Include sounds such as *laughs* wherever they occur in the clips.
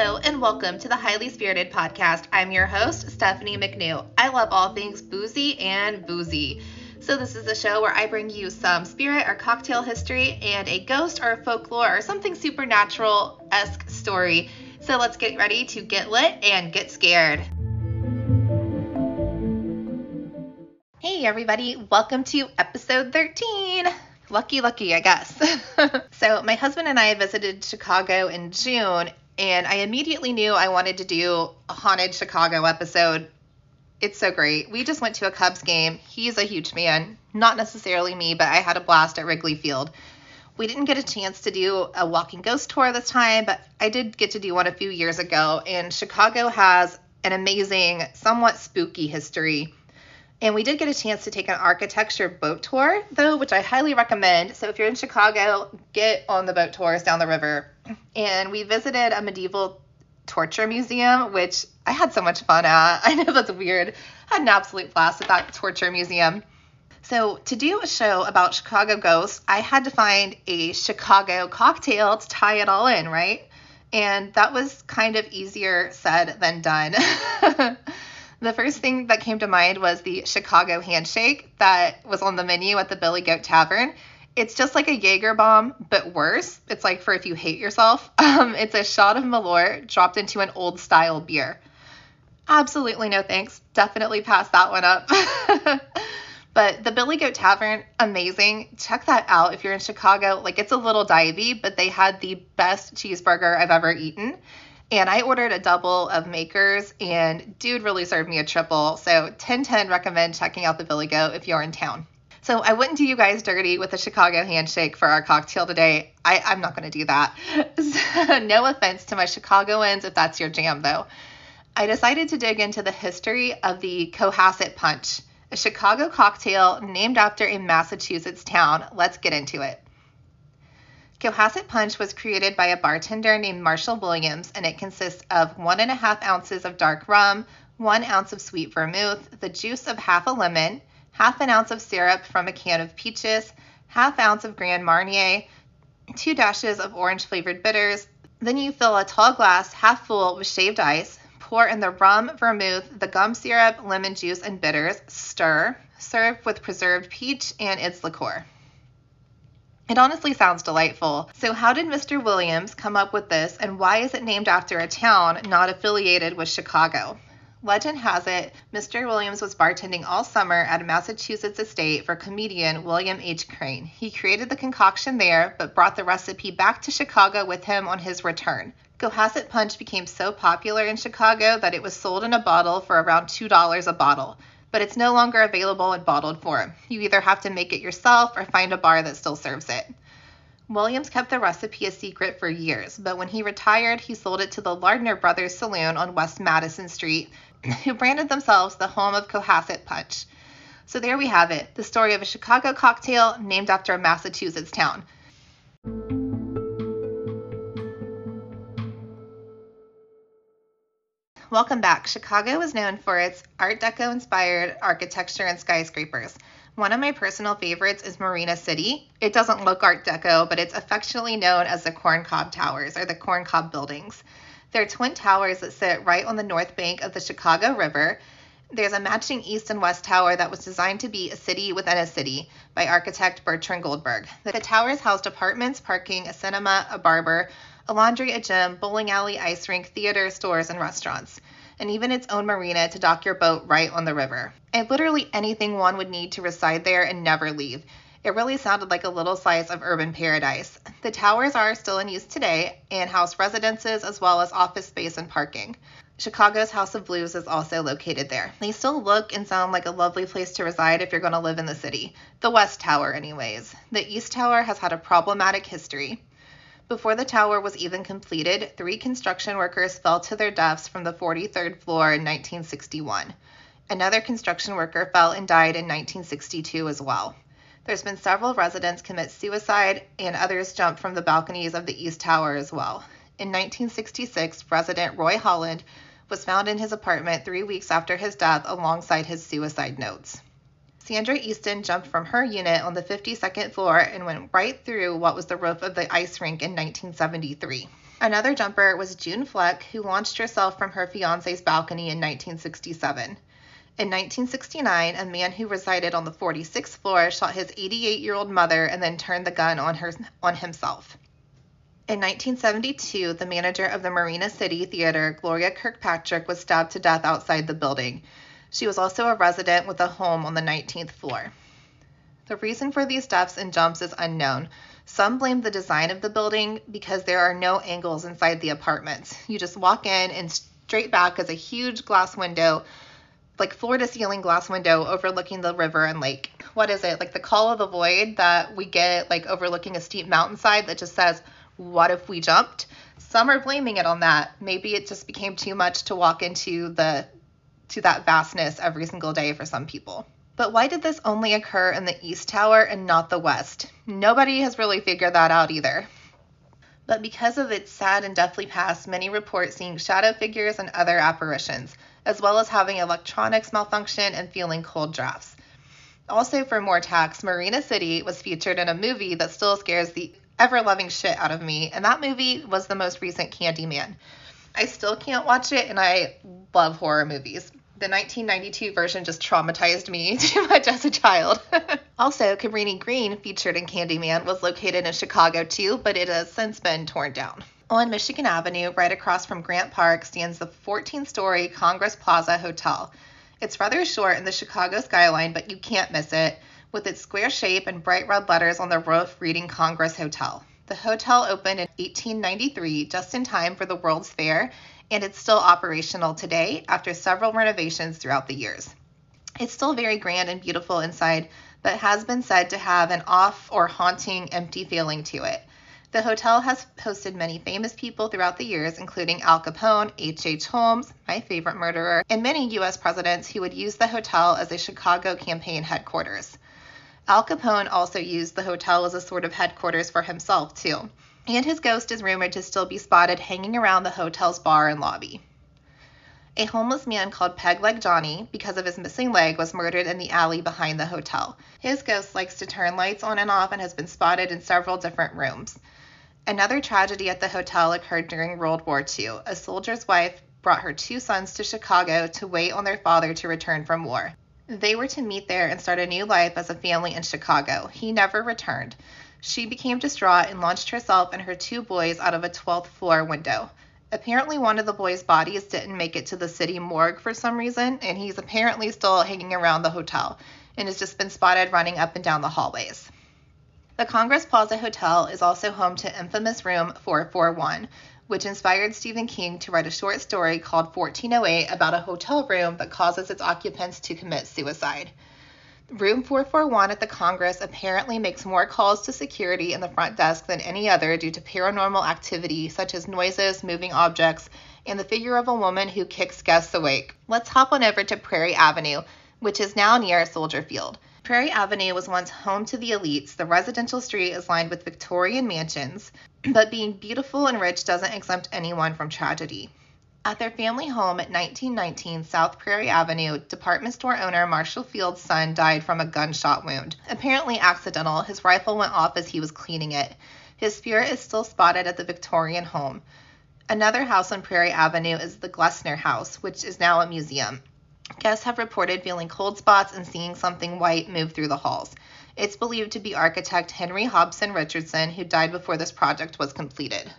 Hello, and welcome to the Highly Spirited Podcast. I'm your host, Stephanie McNew. I love all things boozy and boozy. So, this is a show where I bring you some spirit or cocktail history and a ghost or folklore or something supernatural esque story. So, let's get ready to get lit and get scared. Hey, everybody, welcome to episode 13. Lucky, lucky, I guess. *laughs* so, my husband and I visited Chicago in June, and I immediately knew I wanted to do a haunted Chicago episode. It's so great. We just went to a Cubs game. He's a huge fan, not necessarily me, but I had a blast at Wrigley Field. We didn't get a chance to do a walking ghost tour this time, but I did get to do one a few years ago. And Chicago has an amazing, somewhat spooky history. And we did get a chance to take an architecture boat tour, though, which I highly recommend. So if you're in Chicago, get on the boat tours down the river. And we visited a medieval torture museum, which I had so much fun at. *laughs* I know that's weird. I had an absolute blast at that torture museum. So, to do a show about Chicago ghosts, I had to find a Chicago cocktail to tie it all in, right? And that was kind of easier said than done. *laughs* The first thing that came to mind was the Chicago handshake that was on the menu at the Billy Goat Tavern. It's just like a Jaeger bomb, but worse. It's like for if you hate yourself. *laughs* Um, it's a shot of Malort dropped into an old style beer. Absolutely no thanks. Definitely pass that one up. *laughs* but the Billy Goat Tavern, amazing. Check that out if you're in Chicago. Like it's a little divey, but they had the best cheeseburger I've ever eaten and I ordered a double of makers, and dude really served me a triple. So 1010 recommend checking out the Billy Goat if you're in town. So I wouldn't do you guys dirty with a Chicago handshake for our cocktail today. I, I'm not going to do that. *laughs* no offense to my Chicagoans if that's your jam, though. I decided to dig into the history of the Cohasset Punch, a Chicago cocktail named after a Massachusetts town. Let's get into it. Cohasset Punch was created by a bartender named Marshall Williams, and it consists of one and a half ounces of dark rum, one ounce of sweet vermouth, the juice of half a lemon, half an ounce of syrup from a can of peaches, half ounce of Grand Marnier, two dashes of orange flavored bitters. Then you fill a tall glass half full with shaved ice, pour in the rum, vermouth, the gum syrup, lemon juice, and bitters, stir, serve with preserved peach and its liqueur. It honestly sounds delightful. So, how did Mr. Williams come up with this, and why is it named after a town not affiliated with Chicago? Legend has it Mr. Williams was bartending all summer at a Massachusetts estate for comedian William H. Crane. He created the concoction there, but brought the recipe back to Chicago with him on his return. Cohasset Punch became so popular in Chicago that it was sold in a bottle for around $2 a bottle but it's no longer available in bottled form. You either have to make it yourself or find a bar that still serves it. Williams kept the recipe a secret for years, but when he retired, he sold it to the Lardner Brothers Saloon on West Madison Street, *laughs* who branded themselves the home of Cohasset Punch. So there we have it the story of a Chicago cocktail named after a Massachusetts town. Welcome back. Chicago is known for its Art Deco inspired architecture and skyscrapers. One of my personal favorites is Marina City. It doesn't look Art Deco, but it's affectionately known as the Corncob Towers or the Corncob Buildings. They're twin towers that sit right on the north bank of the Chicago River. There's a matching east and west tower that was designed to be a city within a city by architect Bertrand Goldberg. The towers housed apartments, parking, a cinema, a barber, a laundry, a gym, bowling alley, ice rink, theater, stores, and restaurants, and even its own marina to dock your boat right on the river. And literally anything one would need to reside there and never leave. It really sounded like a little slice of urban paradise. The towers are still in use today and house residences as well as office space and parking. Chicago's House of Blues is also located there. They still look and sound like a lovely place to reside if you're going to live in the city. The West Tower, anyways. The East Tower has had a problematic history. Before the tower was even completed, three construction workers fell to their deaths from the 43rd floor in 1961. Another construction worker fell and died in 1962 as well. There's been several residents commit suicide and others jump from the balconies of the East Tower as well. In 1966, resident Roy Holland was found in his apartment three weeks after his death alongside his suicide notes. Sandra Easton jumped from her unit on the 52nd floor and went right through what was the roof of the ice rink in 1973. Another jumper was June Fleck, who launched herself from her fiance's balcony in 1967. In 1969, a man who resided on the 46th floor shot his 88 year old mother and then turned the gun on, her, on himself. In 1972, the manager of the Marina City Theater, Gloria Kirkpatrick, was stabbed to death outside the building. She was also a resident with a home on the 19th floor. The reason for these deaths and jumps is unknown. Some blame the design of the building because there are no angles inside the apartments. You just walk in and straight back is a huge glass window, like floor to ceiling glass window overlooking the river and lake. What is it? Like the call of the void that we get like overlooking a steep mountainside that just says what if we jumped? Some are blaming it on that. Maybe it just became too much to walk into the to that vastness every single day for some people. But why did this only occur in the East Tower and not the West? Nobody has really figured that out either. But because of its sad and deathly past, many report seeing shadow figures and other apparitions, as well as having electronics malfunction and feeling cold drafts. Also, for more tax, Marina City was featured in a movie that still scares the ever loving shit out of me, and that movie was the most recent Candyman. I still can't watch it, and I love horror movies. The 1992 version just traumatized me *laughs* too much as a child. *laughs* also, Cabrini Green, featured in Candyman, was located in Chicago too, but it has since been torn down. On Michigan Avenue, right across from Grant Park, stands the 14 story Congress Plaza Hotel. It's rather short in the Chicago skyline, but you can't miss it with its square shape and bright red letters on the roof reading Congress Hotel. The hotel opened in 1893, just in time for the World's Fair, and it's still operational today after several renovations throughout the years. It's still very grand and beautiful inside, but has been said to have an off or haunting, empty feeling to it. The hotel has hosted many famous people throughout the years, including Al Capone, H.H. H. Holmes, my favorite murderer, and many U.S. presidents who would use the hotel as a Chicago campaign headquarters. Al Capone also used the hotel as a sort of headquarters for himself, too, and his ghost is rumored to still be spotted hanging around the hotel's bar and lobby. A homeless man called Peg Leg Johnny, because of his missing leg, was murdered in the alley behind the hotel. His ghost likes to turn lights on and off and has been spotted in several different rooms. Another tragedy at the hotel occurred during World War II. A soldier's wife brought her two sons to Chicago to wait on their father to return from war. They were to meet there and start a new life as a family in Chicago. He never returned. She became distraught and launched herself and her two boys out of a 12th floor window. Apparently, one of the boys' bodies didn't make it to the city morgue for some reason, and he's apparently still hanging around the hotel and has just been spotted running up and down the hallways. The Congress Plaza Hotel is also home to infamous room 441, which inspired Stephen King to write a short story called 1408 about a hotel room that causes its occupants to commit suicide. Room 441 at the Congress apparently makes more calls to security in the front desk than any other due to paranormal activity such as noises, moving objects, and the figure of a woman who kicks guests awake. Let's hop on over to Prairie Avenue, which is now near Soldier Field. Prairie Avenue was once home to the elites. The residential street is lined with Victorian mansions, but being beautiful and rich doesn't exempt anyone from tragedy. At their family home at 1919 South Prairie Avenue, department store owner Marshall Field's son died from a gunshot wound. Apparently accidental, his rifle went off as he was cleaning it. His spirit is still spotted at the Victorian home. Another house on Prairie Avenue is the Glessner House, which is now a museum. Guests have reported feeling cold spots and seeing something white move through the halls. It's believed to be architect Henry Hobson Richardson, who died before this project was completed.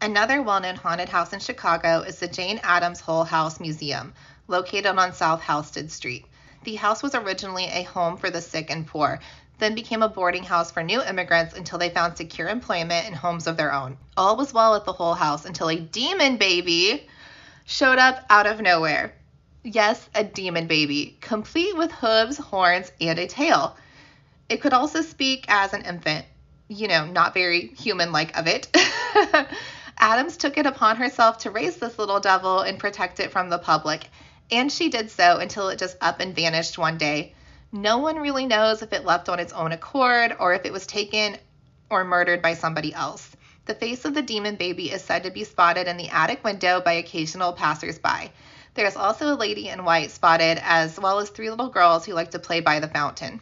Another well known haunted house in Chicago is the Jane Addams Hull House Museum, located on South Halsted Street. The house was originally a home for the sick and poor, then became a boarding house for new immigrants until they found secure employment and homes of their own. All was well at the Hull House until a demon baby showed up out of nowhere. Yes, a demon baby, complete with hooves, horns, and a tail. It could also speak as an infant, you know, not very human like of it. *laughs* Addams took it upon herself to raise this little devil and protect it from the public, and she did so until it just up and vanished one day. No one really knows if it left on its own accord or if it was taken or murdered by somebody else. The face of the demon baby is said to be spotted in the attic window by occasional passersby. There's also a lady in white spotted, as well as three little girls who like to play by the fountain.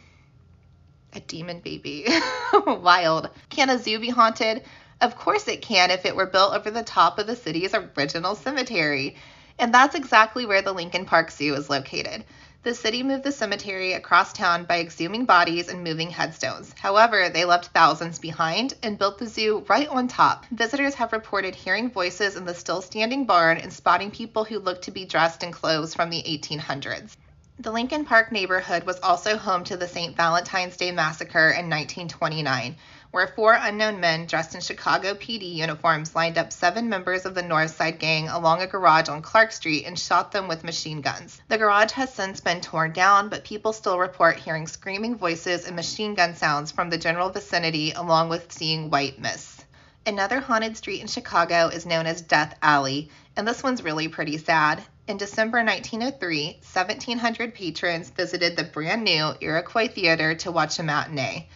A demon baby. *laughs* Wild. Can a zoo be haunted? Of course it can if it were built over the top of the city's original cemetery. And that's exactly where the Lincoln Park Zoo is located. The city moved the cemetery across town by exhuming bodies and moving headstones. However, they left thousands behind and built the zoo right on top. Visitors have reported hearing voices in the still standing barn and spotting people who look to be dressed in clothes from the 1800s. The Lincoln Park neighborhood was also home to the St. Valentine's Day Massacre in 1929 where four unknown men dressed in Chicago PD uniforms lined up seven members of the North Side Gang along a garage on Clark Street and shot them with machine guns. The garage has since been torn down, but people still report hearing screaming voices and machine gun sounds from the general vicinity, along with seeing white mists. Another haunted street in Chicago is known as Death Alley, and this one's really pretty sad. In December 1903, 1,700 patrons visited the brand new Iroquois Theater to watch a matinee.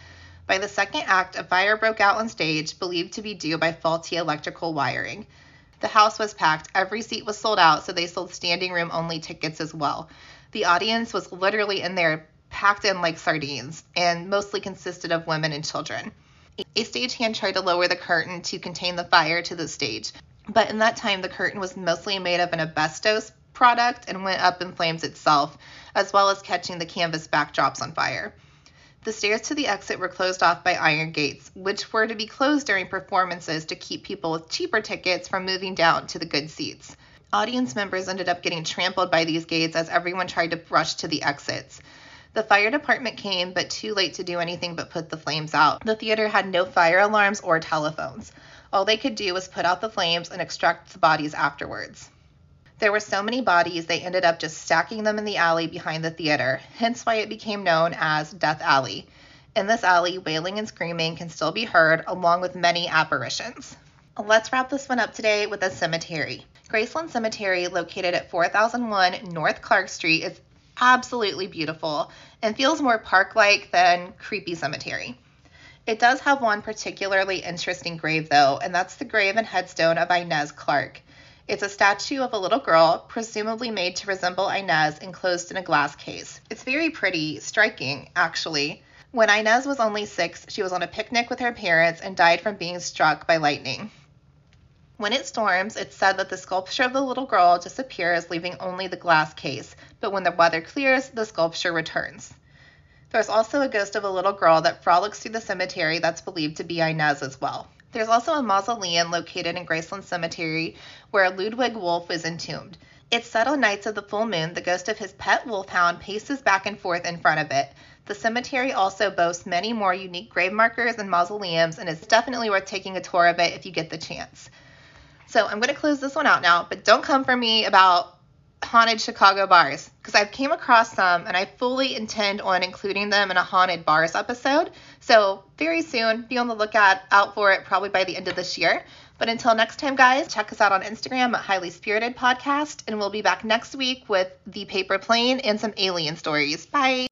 By the second act, a fire broke out on stage, believed to be due by faulty electrical wiring. The house was packed, every seat was sold out, so they sold standing room only tickets as well. The audience was literally in there, packed in like sardines, and mostly consisted of women and children. A stagehand tried to lower the curtain to contain the fire to the stage, but in that time, the curtain was mostly made of an asbestos product and went up in flames itself, as well as catching the canvas backdrops on fire. The stairs to the exit were closed off by iron gates, which were to be closed during performances to keep people with cheaper tickets from moving down to the good seats. Audience members ended up getting trampled by these gates as everyone tried to rush to the exits. The fire department came, but too late to do anything but put the flames out. The theater had no fire alarms or telephones. All they could do was put out the flames and extract the bodies afterwards. There were so many bodies, they ended up just stacking them in the alley behind the theater, hence why it became known as Death Alley. In this alley, wailing and screaming can still be heard, along with many apparitions. Let's wrap this one up today with a cemetery. Graceland Cemetery, located at 4001 North Clark Street, is absolutely beautiful and feels more park like than creepy cemetery. It does have one particularly interesting grave, though, and that's the grave and headstone of Inez Clark. It's a statue of a little girl, presumably made to resemble Inez, enclosed in a glass case. It's very pretty, striking, actually. When Inez was only six, she was on a picnic with her parents and died from being struck by lightning. When it storms, it's said that the sculpture of the little girl disappears, leaving only the glass case, but when the weather clears, the sculpture returns. There's also a ghost of a little girl that frolics through the cemetery that's believed to be Inez as well. There's also a mausoleum located in Graceland Cemetery where Ludwig Wolff is entombed. It's on nights of the full moon, the ghost of his pet wolfhound paces back and forth in front of it. The cemetery also boasts many more unique grave markers and mausoleums, and it's definitely worth taking a tour of it if you get the chance. So I'm going to close this one out now, but don't come for me about haunted Chicago bars because I've came across some and I fully intend on including them in a haunted bars episode. So very soon, be on the lookout out for it probably by the end of this year. But until next time, guys, check us out on Instagram at Highly Spirited Podcast, and we'll be back next week with the paper plane and some alien stories. Bye.